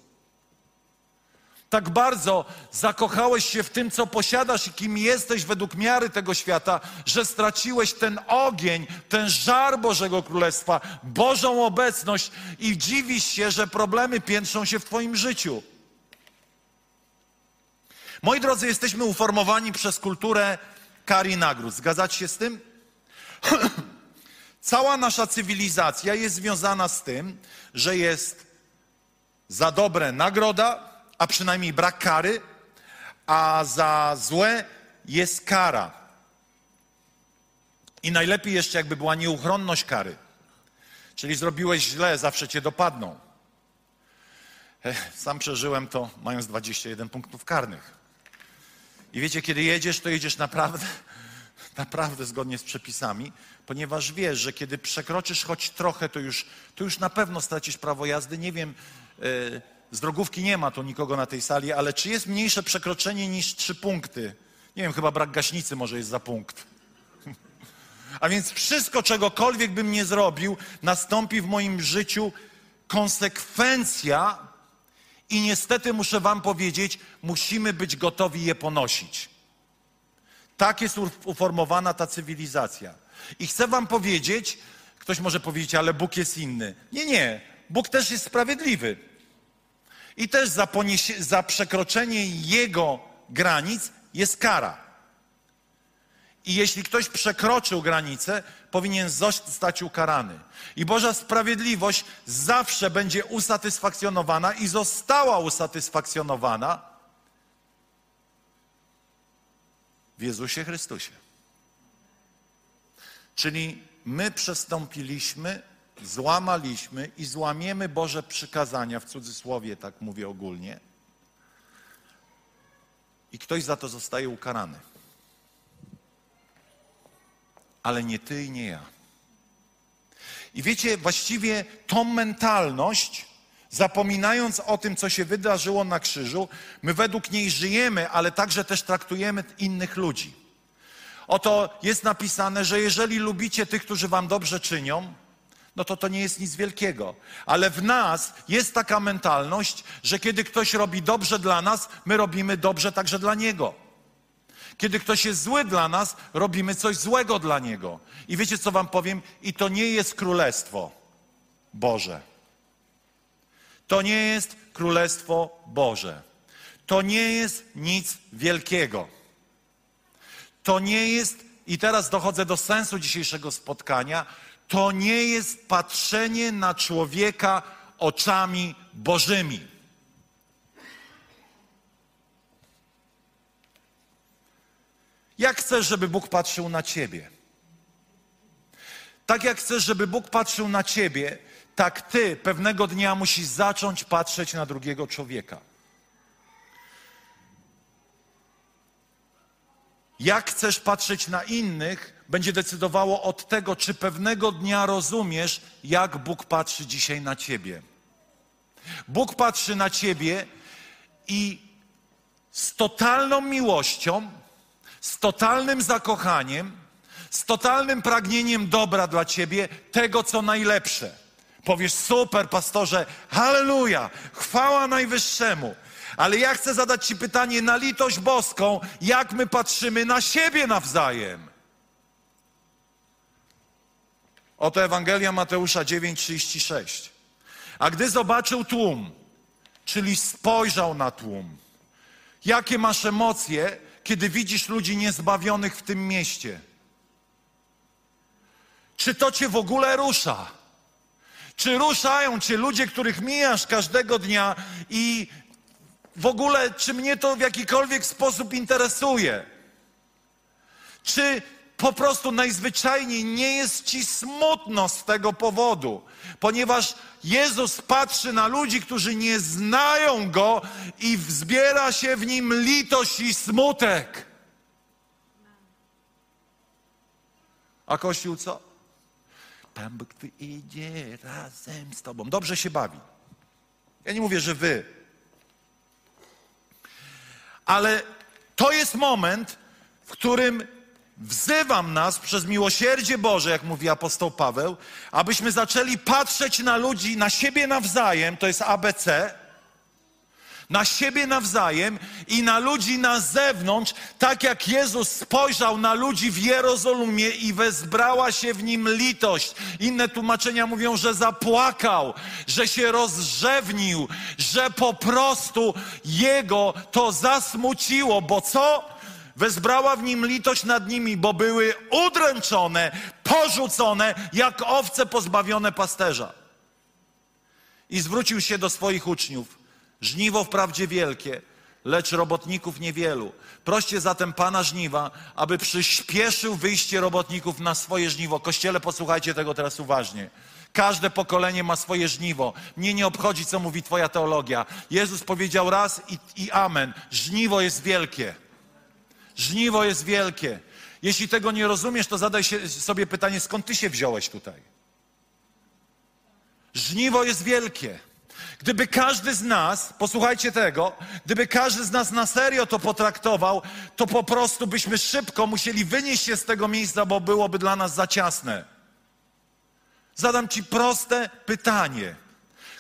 Tak bardzo zakochałeś się w tym, co posiadasz i kim jesteś według miary tego świata, że straciłeś ten ogień, ten żar Bożego Królestwa, Bożą obecność i dziwisz się, że problemy piętrzą się w Twoim życiu. Moi drodzy, jesteśmy uformowani przez kulturę kar i nagród. Zgadzacie się z tym? Cała nasza cywilizacja jest związana z tym, że jest za dobre nagroda, a przynajmniej brak kary, a za złe jest kara. I najlepiej jeszcze, jakby była nieuchronność kary. Czyli zrobiłeś źle, zawsze cię dopadną. Sam przeżyłem to, mając 21 punktów karnych. I wiecie, kiedy jedziesz, to jedziesz naprawdę, naprawdę zgodnie z przepisami, ponieważ wiesz, że kiedy przekroczysz choć trochę, to już, to już na pewno stracisz prawo jazdy. Nie wiem, yy, z drogówki nie ma tu nikogo na tej sali, ale czy jest mniejsze przekroczenie niż trzy punkty? Nie wiem, chyba brak gaśnicy może jest za punkt. A więc wszystko, czegokolwiek bym nie zrobił, nastąpi w moim życiu konsekwencja i niestety muszę wam powiedzieć, musimy być gotowi je ponosić. Tak jest uformowana ta cywilizacja. I chcę wam powiedzieć, ktoś może powiedzieć, ale Bóg jest inny. Nie, nie. Bóg też jest sprawiedliwy. I też za, poniesie, za przekroczenie Jego granic jest kara. I jeśli ktoś przekroczył granicę, powinien zostać ukarany. I Boża sprawiedliwość zawsze będzie usatysfakcjonowana i została usatysfakcjonowana w Jezusie Chrystusie. Czyli my przestąpiliśmy, złamaliśmy i złamiemy Boże przykazania, w cudzysłowie tak mówię ogólnie, i ktoś za to zostaje ukarany ale nie ty i nie ja. I wiecie, właściwie tą mentalność, zapominając o tym, co się wydarzyło na krzyżu, my według niej żyjemy, ale także też traktujemy innych ludzi. Oto jest napisane, że jeżeli lubicie tych, którzy wam dobrze czynią, no to to nie jest nic wielkiego. Ale w nas jest taka mentalność, że kiedy ktoś robi dobrze dla nas, my robimy dobrze także dla niego. Kiedy ktoś jest zły dla nas, robimy coś złego dla niego. I wiecie, co wam powiem? I to nie jest królestwo Boże. To nie jest królestwo Boże. To nie jest nic wielkiego. To nie jest, i teraz dochodzę do sensu dzisiejszego spotkania, to nie jest patrzenie na człowieka oczami Bożymi. Jak chcesz, żeby Bóg patrzył na ciebie? Tak jak chcesz, żeby Bóg patrzył na ciebie, tak ty pewnego dnia musisz zacząć patrzeć na drugiego człowieka. Jak chcesz patrzeć na innych, będzie decydowało od tego, czy pewnego dnia rozumiesz, jak Bóg patrzy dzisiaj na ciebie. Bóg patrzy na ciebie i z totalną miłością z totalnym zakochaniem, z totalnym pragnieniem dobra dla ciebie, tego co najlepsze. Powiesz, super, pastorze, halleluja, chwała Najwyższemu. Ale ja chcę zadać Ci pytanie na litość boską, jak my patrzymy na siebie nawzajem. Oto Ewangelia Mateusza 9:36. A gdy zobaczył tłum, czyli spojrzał na tłum, jakie masz emocje, kiedy widzisz ludzi niezbawionych w tym mieście? Czy to cię w ogóle rusza? Czy ruszają cię ludzie, których mijasz każdego dnia i w ogóle, czy mnie to w jakikolwiek sposób interesuje? Czy po prostu najzwyczajniej nie jest ci smutno z tego powodu, ponieważ Jezus patrzy na ludzi, którzy nie znają Go i wzbiera się w nim litość i smutek. A Kościół co? Pan Bóg idzie razem z Tobą. Dobrze się bawi. Ja nie mówię, że Wy. Ale to jest moment, w którym Wzywam nas przez miłosierdzie Boże, jak mówi apostoł Paweł, abyśmy zaczęli patrzeć na ludzi, na siebie nawzajem, to jest ABC, na siebie nawzajem i na ludzi na zewnątrz, tak jak Jezus spojrzał na ludzi w Jerozolimie i wezbrała się w nim litość. Inne tłumaczenia mówią, że zapłakał, że się rozrzewnił, że po prostu jego to zasmuciło, bo co? Wezbrała w nim litość nad nimi, bo były udręczone, porzucone, jak owce pozbawione pasterza. I zwrócił się do swoich uczniów. Żniwo wprawdzie wielkie, lecz robotników niewielu. Proście zatem Pana żniwa, aby przyspieszył wyjście robotników na swoje żniwo. Kościele, posłuchajcie tego teraz uważnie. Każde pokolenie ma swoje żniwo. Mnie nie obchodzi, co mówi Twoja teologia. Jezus powiedział raz i, i amen. Żniwo jest wielkie. Żniwo jest wielkie. Jeśli tego nie rozumiesz, to zadaj sobie pytanie, skąd Ty się wziąłeś tutaj? Żniwo jest wielkie. Gdyby każdy z nas, posłuchajcie tego, gdyby każdy z nas na serio to potraktował, to po prostu byśmy szybko musieli wynieść się z tego miejsca, bo byłoby dla nas za ciasne. Zadam Ci proste pytanie.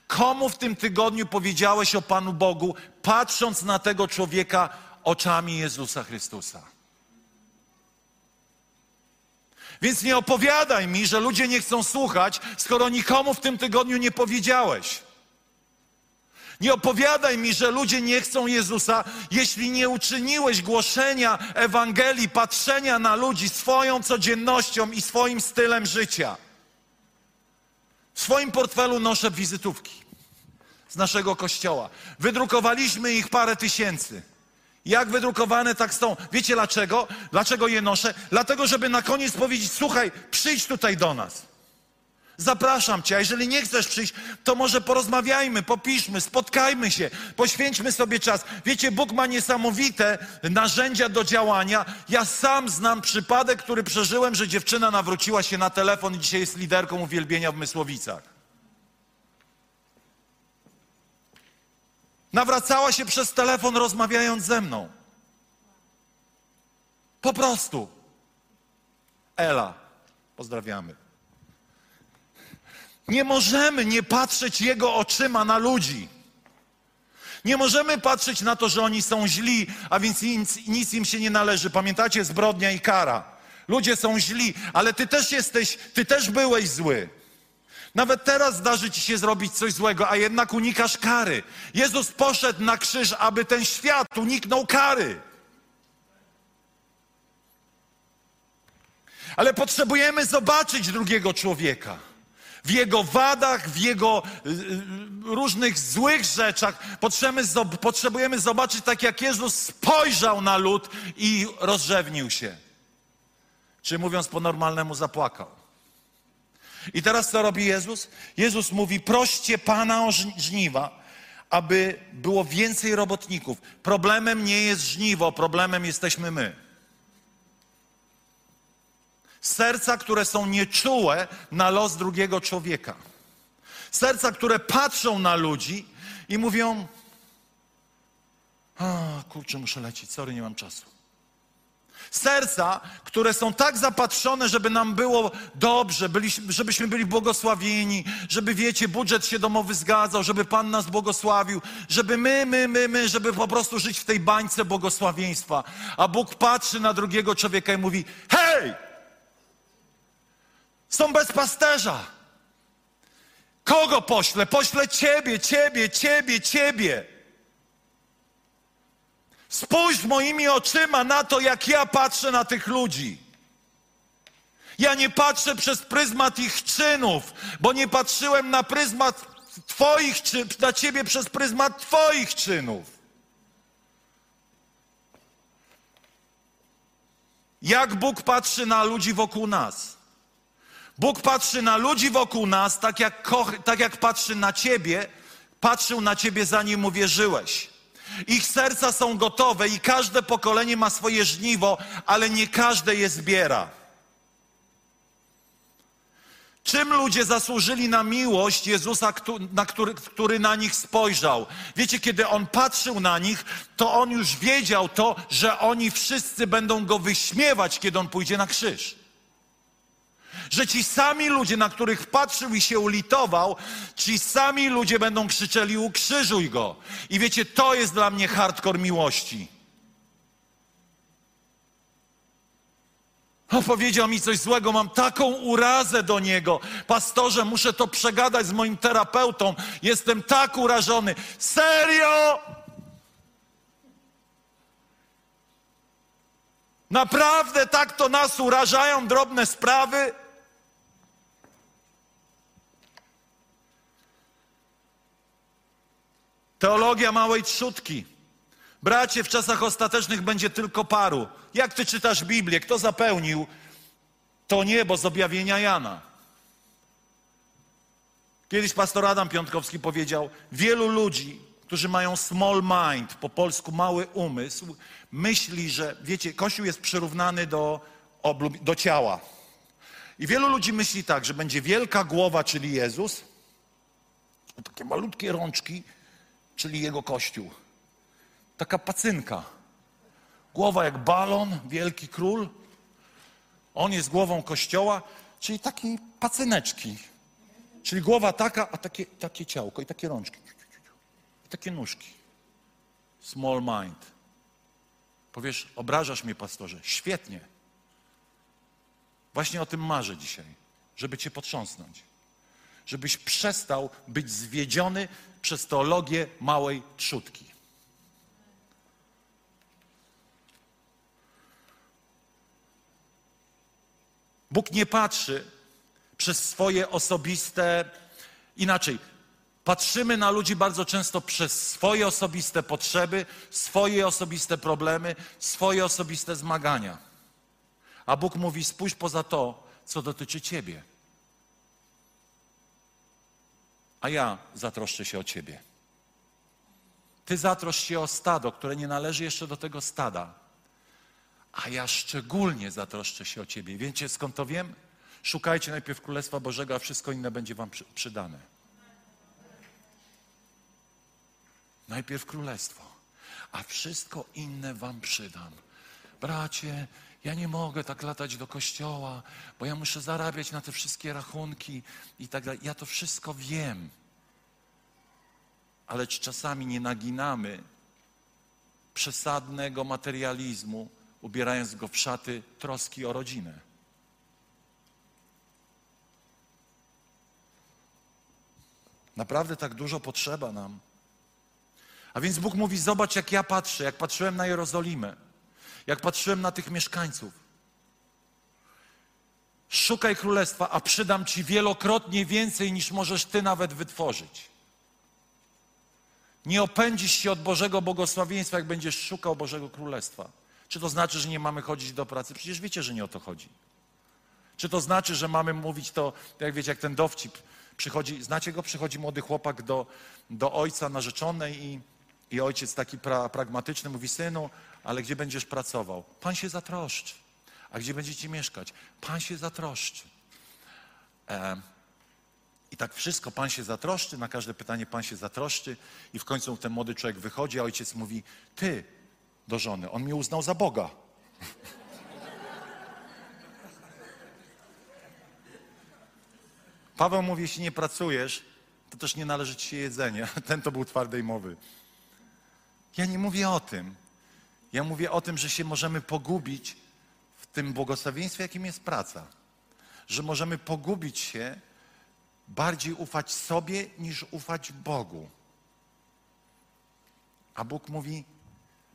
Komu w tym tygodniu powiedziałeś o Panu Bogu, patrząc na tego człowieka oczami Jezusa Chrystusa? Więc nie opowiadaj mi, że ludzie nie chcą słuchać, skoro nikomu w tym tygodniu nie powiedziałeś. Nie opowiadaj mi, że ludzie nie chcą Jezusa, jeśli nie uczyniłeś głoszenia Ewangelii, patrzenia na ludzi swoją codziennością i swoim stylem życia. W swoim portfelu noszę wizytówki z naszego kościoła. Wydrukowaliśmy ich parę tysięcy. Jak wydrukowane, tak są. Wiecie dlaczego? Dlaczego je noszę? Dlatego, żeby na koniec powiedzieć: Słuchaj, przyjdź tutaj do nas. Zapraszam Cię, a jeżeli nie chcesz przyjść, to może porozmawiajmy, popiszmy, spotkajmy się, poświęćmy sobie czas. Wiecie, Bóg ma niesamowite narzędzia do działania. Ja sam znam przypadek, który przeżyłem, że dziewczyna nawróciła się na telefon i dzisiaj jest liderką uwielbienia w Mysłowicach. Nawracała się przez telefon, rozmawiając ze mną. Po prostu. Ela, pozdrawiamy. Nie możemy nie patrzeć Jego oczyma na ludzi. Nie możemy patrzeć na to, że oni są źli, a więc nic, nic, im się nie należy. Pamiętacie zbrodnia i kara. Ludzie są źli, ale ty też jesteś, ty też byłeś zły. Nawet teraz zdarzy ci się zrobić coś złego, a jednak unikasz kary. Jezus poszedł na krzyż, aby ten świat uniknął kary. Ale potrzebujemy zobaczyć drugiego człowieka w jego wadach, w jego y, y, różnych złych rzeczach. Potrzebujemy, potrzebujemy zobaczyć, tak jak Jezus spojrzał na lud i rozrzewnił się. Czy mówiąc po normalnemu, zapłakał. I teraz co robi Jezus? Jezus mówi: proście Pana o żniwa, aby było więcej robotników. Problemem nie jest żniwo, problemem jesteśmy my. Serca, które są nieczułe na los drugiego człowieka. Serca, które patrzą na ludzi i mówią: A, kurczę, muszę lecieć, sorry, nie mam czasu. Serca, które są tak zapatrzone, żeby nam było dobrze, żebyśmy byli błogosławieni, żeby, wiecie, budżet się domowy zgadzał, żeby Pan nas błogosławił, żeby my, my, my, my, żeby po prostu żyć w tej bańce błogosławieństwa. A Bóg patrzy na drugiego człowieka i mówi: Hej! Są bez pasterza. Kogo poślę? Poślę ciebie, ciebie, ciebie, ciebie. Spójrz moimi oczyma na to, jak ja patrzę na tych ludzi. Ja nie patrzę przez pryzmat ich czynów, bo nie patrzyłem na pryzmat Twoich czynów, na Ciebie przez pryzmat Twoich czynów. Jak Bóg patrzy na ludzi wokół nas? Bóg patrzy na ludzi wokół nas, tak jak, tak jak patrzy na ciebie, patrzył na ciebie zanim uwierzyłeś. Ich serca są gotowe i każde pokolenie ma swoje żniwo, ale nie każde je zbiera. Czym ludzie zasłużyli na miłość Jezusa, który na nich spojrzał? Wiecie, kiedy on patrzył na nich, to on już wiedział to, że oni wszyscy będą go wyśmiewać, kiedy on pójdzie na krzyż. Że ci sami ludzie, na których patrzył i się ulitował, ci sami ludzie będą krzyczeli ukrzyżuj go. I wiecie, to jest dla mnie hardcore miłości. Opowiedział mi coś złego, mam taką urazę do niego. Pastorze, muszę to przegadać z moim terapeutą. Jestem tak urażony. Serio? Naprawdę tak to nas urażają drobne sprawy? Teologia małej trzutki. Bracie, w czasach ostatecznych będzie tylko paru. Jak ty czytasz Biblię? Kto zapełnił to niebo z objawienia Jana? Kiedyś pastor Adam Piątkowski powiedział: Wielu ludzi, którzy mają small mind, po polsku mały umysł, myśli, że, wiecie, Kościół jest przyrównany do, do ciała. I wielu ludzi myśli tak, że będzie wielka głowa, czyli Jezus, takie malutkie rączki, czyli Jego Kościół. Taka pacynka. Głowa jak balon, wielki król. On jest głową Kościoła, czyli taki pacyneczki. Czyli głowa taka, a takie, takie ciałko i takie rączki. I takie nóżki. Small mind. Powiesz, obrażasz mnie, pastorze. Świetnie. Właśnie o tym marzę dzisiaj, żeby cię potrząsnąć. Żebyś przestał być zwiedziony przez teologię małej trzutki. Bóg nie patrzy przez swoje osobiste, inaczej, patrzymy na ludzi bardzo często przez swoje osobiste potrzeby, swoje osobiste problemy, swoje osobiste zmagania. A Bóg mówi: spójrz poza to, co dotyczy Ciebie. A ja zatroszczę się o Ciebie. Ty zatrosz się o stado, które nie należy jeszcze do tego stada. A ja szczególnie zatroszczę się o Ciebie. Wiecie skąd to wiem? Szukajcie najpierw Królestwa Bożego, a wszystko inne będzie Wam przy- przydane. Najpierw Królestwo, a wszystko inne Wam przydam. Bracie, ja nie mogę tak latać do kościoła, bo ja muszę zarabiać na te wszystkie rachunki i tak dalej. Ja to wszystko wiem. Ale czy czasami nie naginamy przesadnego materializmu, ubierając go w szaty troski o rodzinę? Naprawdę tak dużo potrzeba nam. A więc Bóg mówi: Zobacz, jak ja patrzę, jak patrzyłem na Jerozolimę, jak patrzyłem na tych mieszkańców. Szukaj królestwa, a przydam ci wielokrotnie więcej niż możesz ty nawet wytworzyć. Nie opędzisz się od Bożego błogosławieństwa, jak będziesz szukał Bożego królestwa. Czy to znaczy, że nie mamy chodzić do pracy? Przecież wiecie, że nie o to chodzi. Czy to znaczy, że mamy mówić to, jak wiecie, jak ten dowcip przychodzi, znacie go? Przychodzi młody chłopak do, do ojca narzeczonej i, i ojciec taki pra, pragmatyczny mówi, synu, ale gdzie będziesz pracował? Pan się zatroszczy. A gdzie będziecie mieszkać? Pan się zatroszczy. E, I tak wszystko Pan się zatroszczy, na każde pytanie Pan się zatroszczy i w końcu ten młody człowiek wychodzi, a ojciec mówi, ty do żony, on mnie uznał za Boga. Paweł mówi, jeśli nie pracujesz, to też nie należy ci się jedzenie. Ten to był twardej mowy. Ja nie mówię o tym. Ja mówię o tym, że się możemy pogubić w tym błogosławieństwie, jakim jest praca. Że możemy pogubić się, bardziej ufać sobie niż ufać Bogu. A Bóg mówi: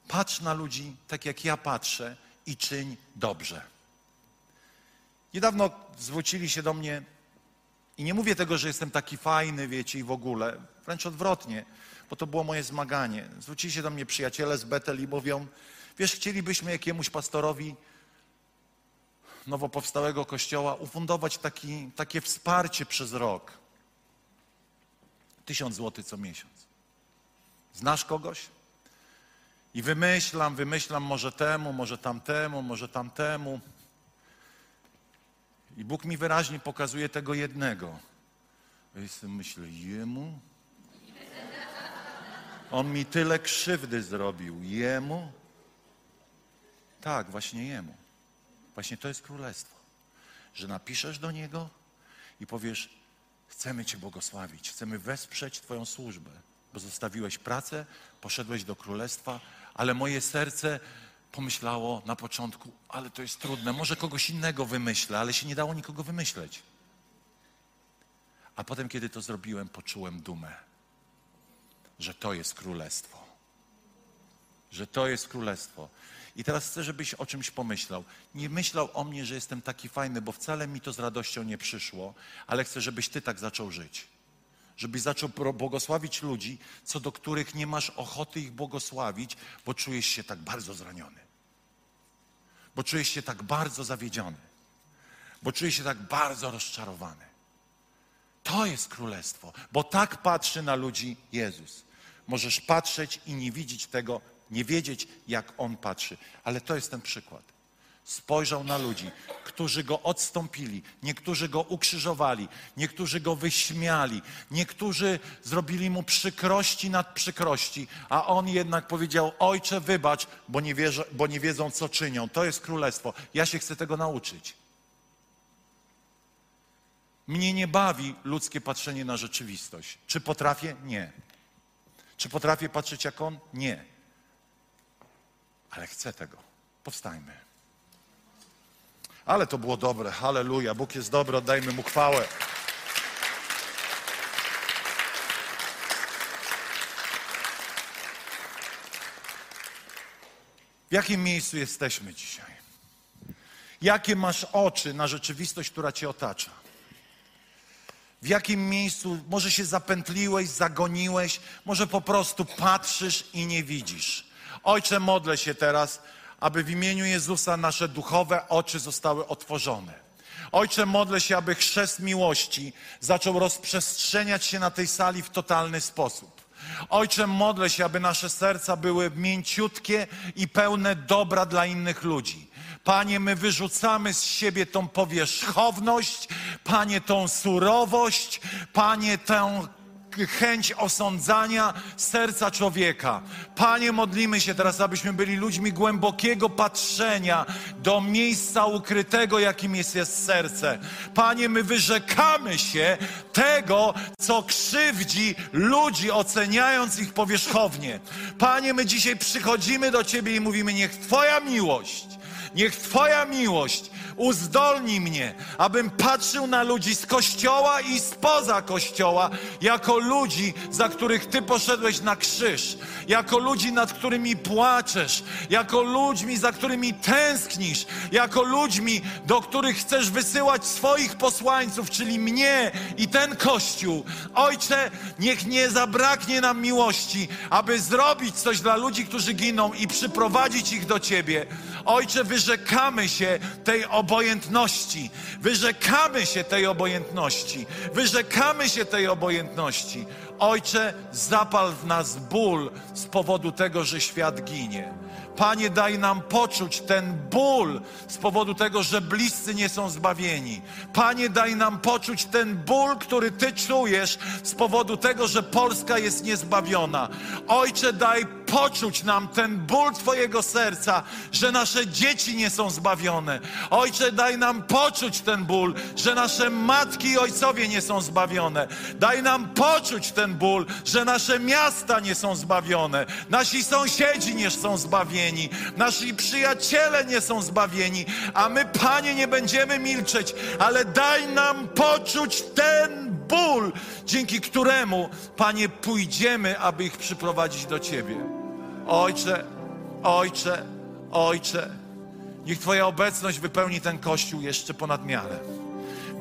patrz na ludzi tak jak ja patrzę i czyń dobrze. Niedawno zwrócili się do mnie i nie mówię tego, że jestem taki fajny, wiecie, i w ogóle, wręcz odwrotnie, bo to było moje zmaganie. Zwrócili się do mnie przyjaciele z Betel i mówią, wiesz, chcielibyśmy jakiemuś pastorowi nowo powstałego kościoła ufundować taki, takie wsparcie przez rok. Tysiąc złotych co miesiąc. Znasz kogoś? I wymyślam, wymyślam może temu, może tamtemu, może tamtemu. I Bóg mi wyraźnie pokazuje tego jednego. Ja myślę, jemu? On mi tyle krzywdy zrobił. Jemu? Tak, właśnie jemu. Właśnie to jest królestwo. Że napiszesz do niego i powiesz: Chcemy Cię błogosławić, chcemy wesprzeć Twoją służbę, bo zostawiłeś pracę, poszedłeś do królestwa, ale moje serce pomyślało na początku, ale to jest trudne, może kogoś innego wymyślę, ale się nie dało nikogo wymyśleć. A potem, kiedy to zrobiłem, poczułem dumę, że to jest królestwo. Że to jest królestwo. I teraz chcę, żebyś o czymś pomyślał. Nie myślał o mnie, że jestem taki fajny, bo wcale mi to z radością nie przyszło, ale chcę, żebyś ty tak zaczął żyć. żebyś zaczął błogosławić ludzi, co do których nie masz ochoty ich błogosławić, bo czujesz się tak bardzo zraniony. Bo czujesz się tak bardzo zawiedziony. Bo czujesz się tak bardzo rozczarowany. To jest królestwo, bo tak patrzy na ludzi Jezus. Możesz patrzeć i nie widzieć tego, nie wiedzieć, jak On patrzy, ale to jest ten przykład. Spojrzał na ludzi, którzy go odstąpili, niektórzy go ukrzyżowali, niektórzy go wyśmiali, niektórzy zrobili mu przykrości nad przykrości, a on jednak powiedział: Ojcze, wybacz, bo nie, bo nie wiedzą, co czynią. To jest królestwo. Ja się chcę tego nauczyć. Mnie nie bawi ludzkie patrzenie na rzeczywistość. Czy potrafię? Nie. Czy potrafię patrzeć jak on? Nie. Ale chcę tego. Powstajmy. Ale to było dobre. Halleluja. Bóg jest dobry, oddajmy mu chwałę. W jakim miejscu jesteśmy dzisiaj? Jakie masz oczy na rzeczywistość, która cię otacza? W jakim miejscu może się zapętliłeś, zagoniłeś, może po prostu patrzysz i nie widzisz. Ojcze, modlę się teraz, aby w imieniu Jezusa nasze duchowe oczy zostały otworzone. Ojcze, modlę się, aby chrzest miłości zaczął rozprzestrzeniać się na tej sali w totalny sposób. Ojcze, modlę się, aby nasze serca były mięciutkie i pełne dobra dla innych ludzi. Panie, my wyrzucamy z siebie tą powierzchowność, Panie, tą surowość, Panie, tę chęć osądzania serca człowieka. Panie, modlimy się teraz, abyśmy byli ludźmi głębokiego patrzenia do miejsca ukrytego, jakim jest, jest serce. Panie, my wyrzekamy się tego, co krzywdzi ludzi, oceniając ich powierzchownie. Panie, my dzisiaj przychodzimy do Ciebie i mówimy, niech Twoja miłość Niech Twoja miłość uzdolni mnie, abym patrzył na ludzi z kościoła i spoza kościoła, jako ludzi, za których Ty poszedłeś na krzyż, jako ludzi, nad którymi płaczesz, jako ludźmi, za którymi tęsknisz, jako ludźmi, do których chcesz wysyłać swoich posłańców, czyli mnie i ten kościół. Ojcze, niech nie zabraknie nam miłości, aby zrobić coś dla ludzi, którzy giną i przyprowadzić ich do Ciebie. Ojcze, wyrzekamy się tej obojętności. Wyrzekamy się tej obojętności. Wyrzekamy się tej obojętności. Ojcze, zapal w nas ból z powodu tego, że świat ginie. Panie, daj nam poczuć ten ból z powodu tego, że bliscy nie są zbawieni. Panie, daj nam poczuć ten ból, który Ty czujesz z powodu tego, że Polska jest niezbawiona. Ojcze, daj poczuć nam ten ból Twojego serca, że nasze dzieci nie są zbawione. Ojcze, daj nam poczuć ten ból, że nasze matki i ojcowie nie są zbawione. Daj nam poczuć ten ból, że nasze miasta nie są zbawione, nasi sąsiedzi nie są zbawieni, nasi przyjaciele nie są zbawieni, a my, Panie, nie będziemy milczeć, ale daj nam poczuć ten ból, dzięki któremu, Panie, pójdziemy, aby ich przyprowadzić do Ciebie. Ojcze, Ojcze, Ojcze, niech Twoja obecność wypełni ten kościół jeszcze ponad miarę.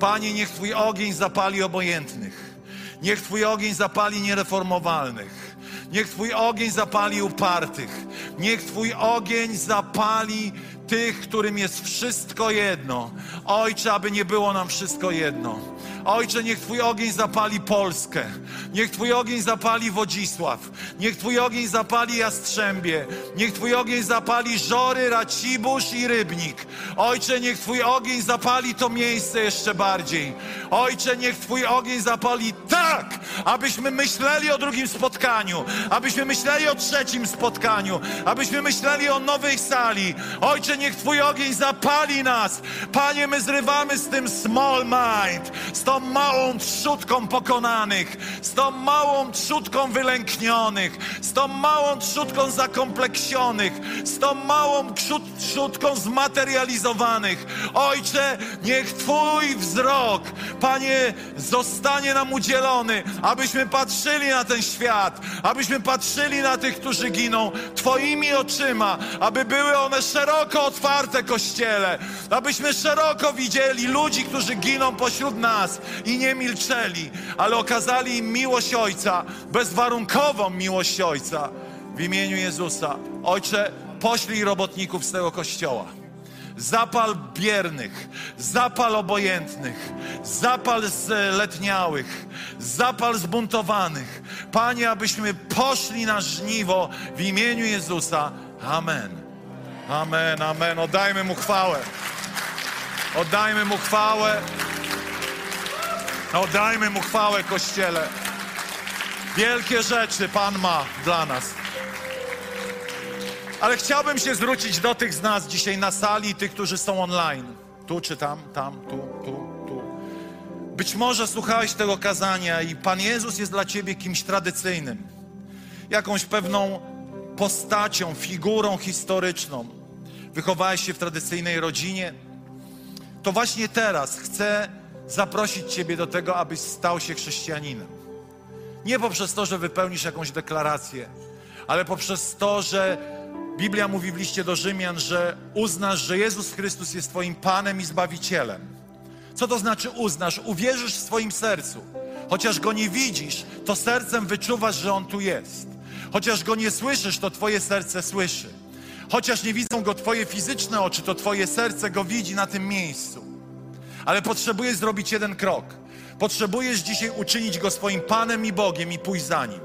Panie, niech Twój ogień zapali obojętnych. Niech Twój ogień zapali niereformowalnych. Niech Twój ogień zapali upartych. Niech Twój ogień zapali tych, którym jest wszystko jedno. Ojcze, aby nie było nam wszystko jedno. Ojcze, niech Twój ogień zapali Polskę. Niech Twój ogień zapali Wodzisław. Niech Twój ogień zapali Jastrzębie. Niech Twój ogień zapali Żory, Racibórz i Rybnik. Ojcze, niech Twój ogień zapali to miejsce jeszcze bardziej. Ojcze, niech Twój ogień zapali tak, abyśmy myśleli o drugim spotkaniu, abyśmy myśleli o trzecim spotkaniu, abyśmy myśleli o nowej sali. Ojcze, niech Twój ogień zapali nas. Panie, my zrywamy z tym small mind, z tą małą trzutką pokonanych, z tą małą trzutką wylęknionych, z tą małą trzutką zakompleksionych, z tą małą trzut- trzutką zmaterializowanych. Ojcze, niech Twój wzrok, Panie, zostanie nam udzielony, abyśmy patrzyli na ten świat, abyśmy patrzyli na tych, którzy giną Twoimi oczyma, aby były one szeroko otwarte, Kościele, abyśmy szeroko widzieli ludzi, którzy giną pośród nas i nie milczeli, ale okazali im miłość Ojca, bezwarunkową miłość Ojca w imieniu Jezusa. Ojcze, poślij robotników z tego Kościoła. Zapal biernych, zapal obojętnych, zapal zletniałych, zapal zbuntowanych. Panie, abyśmy poszli na żniwo w imieniu Jezusa. Amen. Amen, amen. Oddajmy Mu chwałę. Oddajmy Mu chwałę. Oddajmy Mu chwałę, Kościele. Wielkie rzeczy Pan ma dla nas. Ale chciałbym się zwrócić do tych z nas dzisiaj na sali, tych, którzy są online. Tu czy tam, tam, tu, tu, tu. Być może słuchałeś tego kazania i Pan Jezus jest dla ciebie kimś tradycyjnym, jakąś pewną postacią, figurą historyczną. Wychowałeś się w tradycyjnej rodzinie. To właśnie teraz chcę zaprosić Ciebie do tego, abyś stał się chrześcijaninem. Nie poprzez to, że wypełnisz jakąś deklarację, ale poprzez to, że Biblia mówi w liście do Rzymian, że uznasz, że Jezus Chrystus jest Twoim Panem i Zbawicielem. Co to znaczy uznasz? Uwierzysz w swoim sercu. Chociaż Go nie widzisz, to sercem wyczuwasz, że On tu jest. Chociaż Go nie słyszysz, to Twoje serce słyszy. Chociaż nie widzą Go Twoje fizyczne oczy, to Twoje serce Go widzi na tym miejscu. Ale potrzebujesz zrobić jeden krok. Potrzebujesz dzisiaj uczynić Go swoim Panem i Bogiem i pójść za Nim.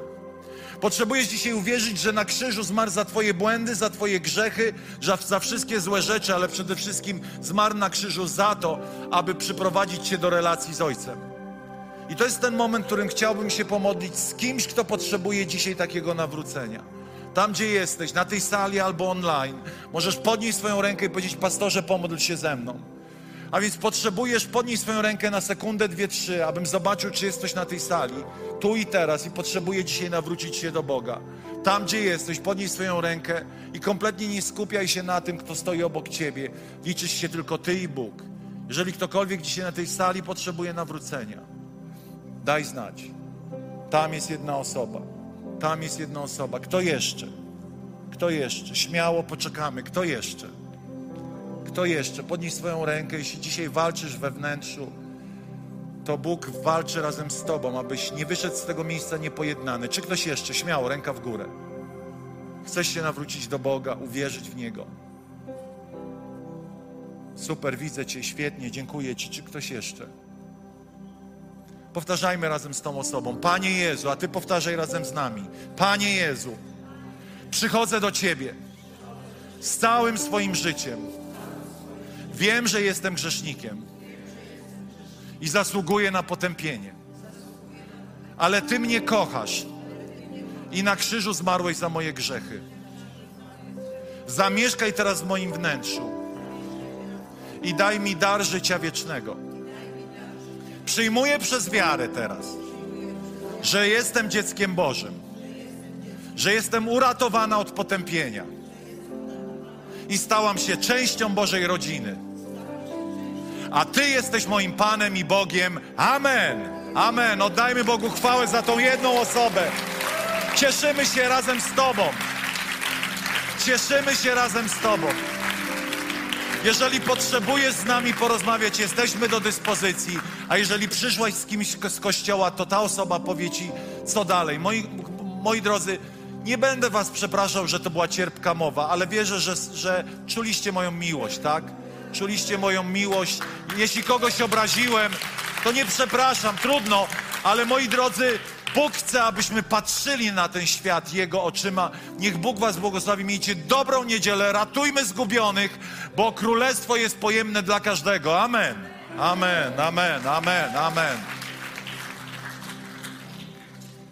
Potrzebujesz dzisiaj uwierzyć, że na krzyżu zmarł za Twoje błędy, za Twoje grzechy, za, za wszystkie złe rzeczy, ale przede wszystkim zmarł na krzyżu za to, aby przyprowadzić Cię do relacji z Ojcem. I to jest ten moment, w którym chciałbym się pomodlić z kimś, kto potrzebuje dzisiaj takiego nawrócenia. Tam, gdzie jesteś, na tej sali albo online, możesz podnieść swoją rękę i powiedzieć: Pastorze, pomódl się ze mną. A więc potrzebujesz podnieść swoją rękę na sekundę, dwie, trzy, abym zobaczył, czy jest ktoś na tej sali, tu i teraz, i potrzebuje dzisiaj nawrócić się do Boga. Tam, gdzie jesteś, podnieś swoją rękę i kompletnie nie skupiaj się na tym, kto stoi obok ciebie. Liczysz się tylko ty i Bóg. Jeżeli ktokolwiek dzisiaj na tej sali potrzebuje nawrócenia, daj znać. Tam jest jedna osoba. Tam jest jedna osoba. Kto jeszcze? Kto jeszcze? Śmiało poczekamy. Kto jeszcze? Kto jeszcze? Podnieś swoją rękę, jeśli dzisiaj walczysz we wnętrzu, to Bóg walczy razem z Tobą, abyś nie wyszedł z tego miejsca niepojednany. Czy ktoś jeszcze? Śmiało, ręka w górę. Chcesz się nawrócić do Boga, uwierzyć w Niego. Super, widzę Cię, świetnie, dziękuję Ci. Czy ktoś jeszcze? Powtarzajmy razem z tą osobą. Panie Jezu, a Ty powtarzaj razem z nami. Panie Jezu, przychodzę do Ciebie z całym swoim życiem. Wiem, że jestem grzesznikiem i zasługuję na potępienie. Ale Ty mnie kochasz i na krzyżu zmarłeś za moje grzechy. Zamieszkaj teraz w moim wnętrzu i daj mi dar życia wiecznego. Przyjmuję przez wiarę teraz, że jestem dzieckiem Bożym, że jestem uratowana od potępienia i stałam się częścią Bożej rodziny. A Ty jesteś moim Panem i Bogiem. Amen. Amen. Oddajmy Bogu chwałę za tą jedną osobę. Cieszymy się razem z Tobą. Cieszymy się razem z Tobą. Jeżeli potrzebujesz z nami porozmawiać, jesteśmy do dyspozycji. A jeżeli przyszłaś z kimś z kościoła, to ta osoba powie ci, co dalej. Moi, moi drodzy, nie będę was przepraszał, że to była cierpka mowa, ale wierzę, że, że czuliście moją miłość, tak? Czuliście moją miłość. Jeśli kogoś obraziłem, to nie przepraszam, trudno, ale moi drodzy, Bóg chce, abyśmy patrzyli na ten świat Jego oczyma. Niech Bóg Was błogosławi. Miejcie dobrą niedzielę, ratujmy zgubionych, bo królestwo jest pojemne dla każdego. Amen. Amen, amen, amen, amen.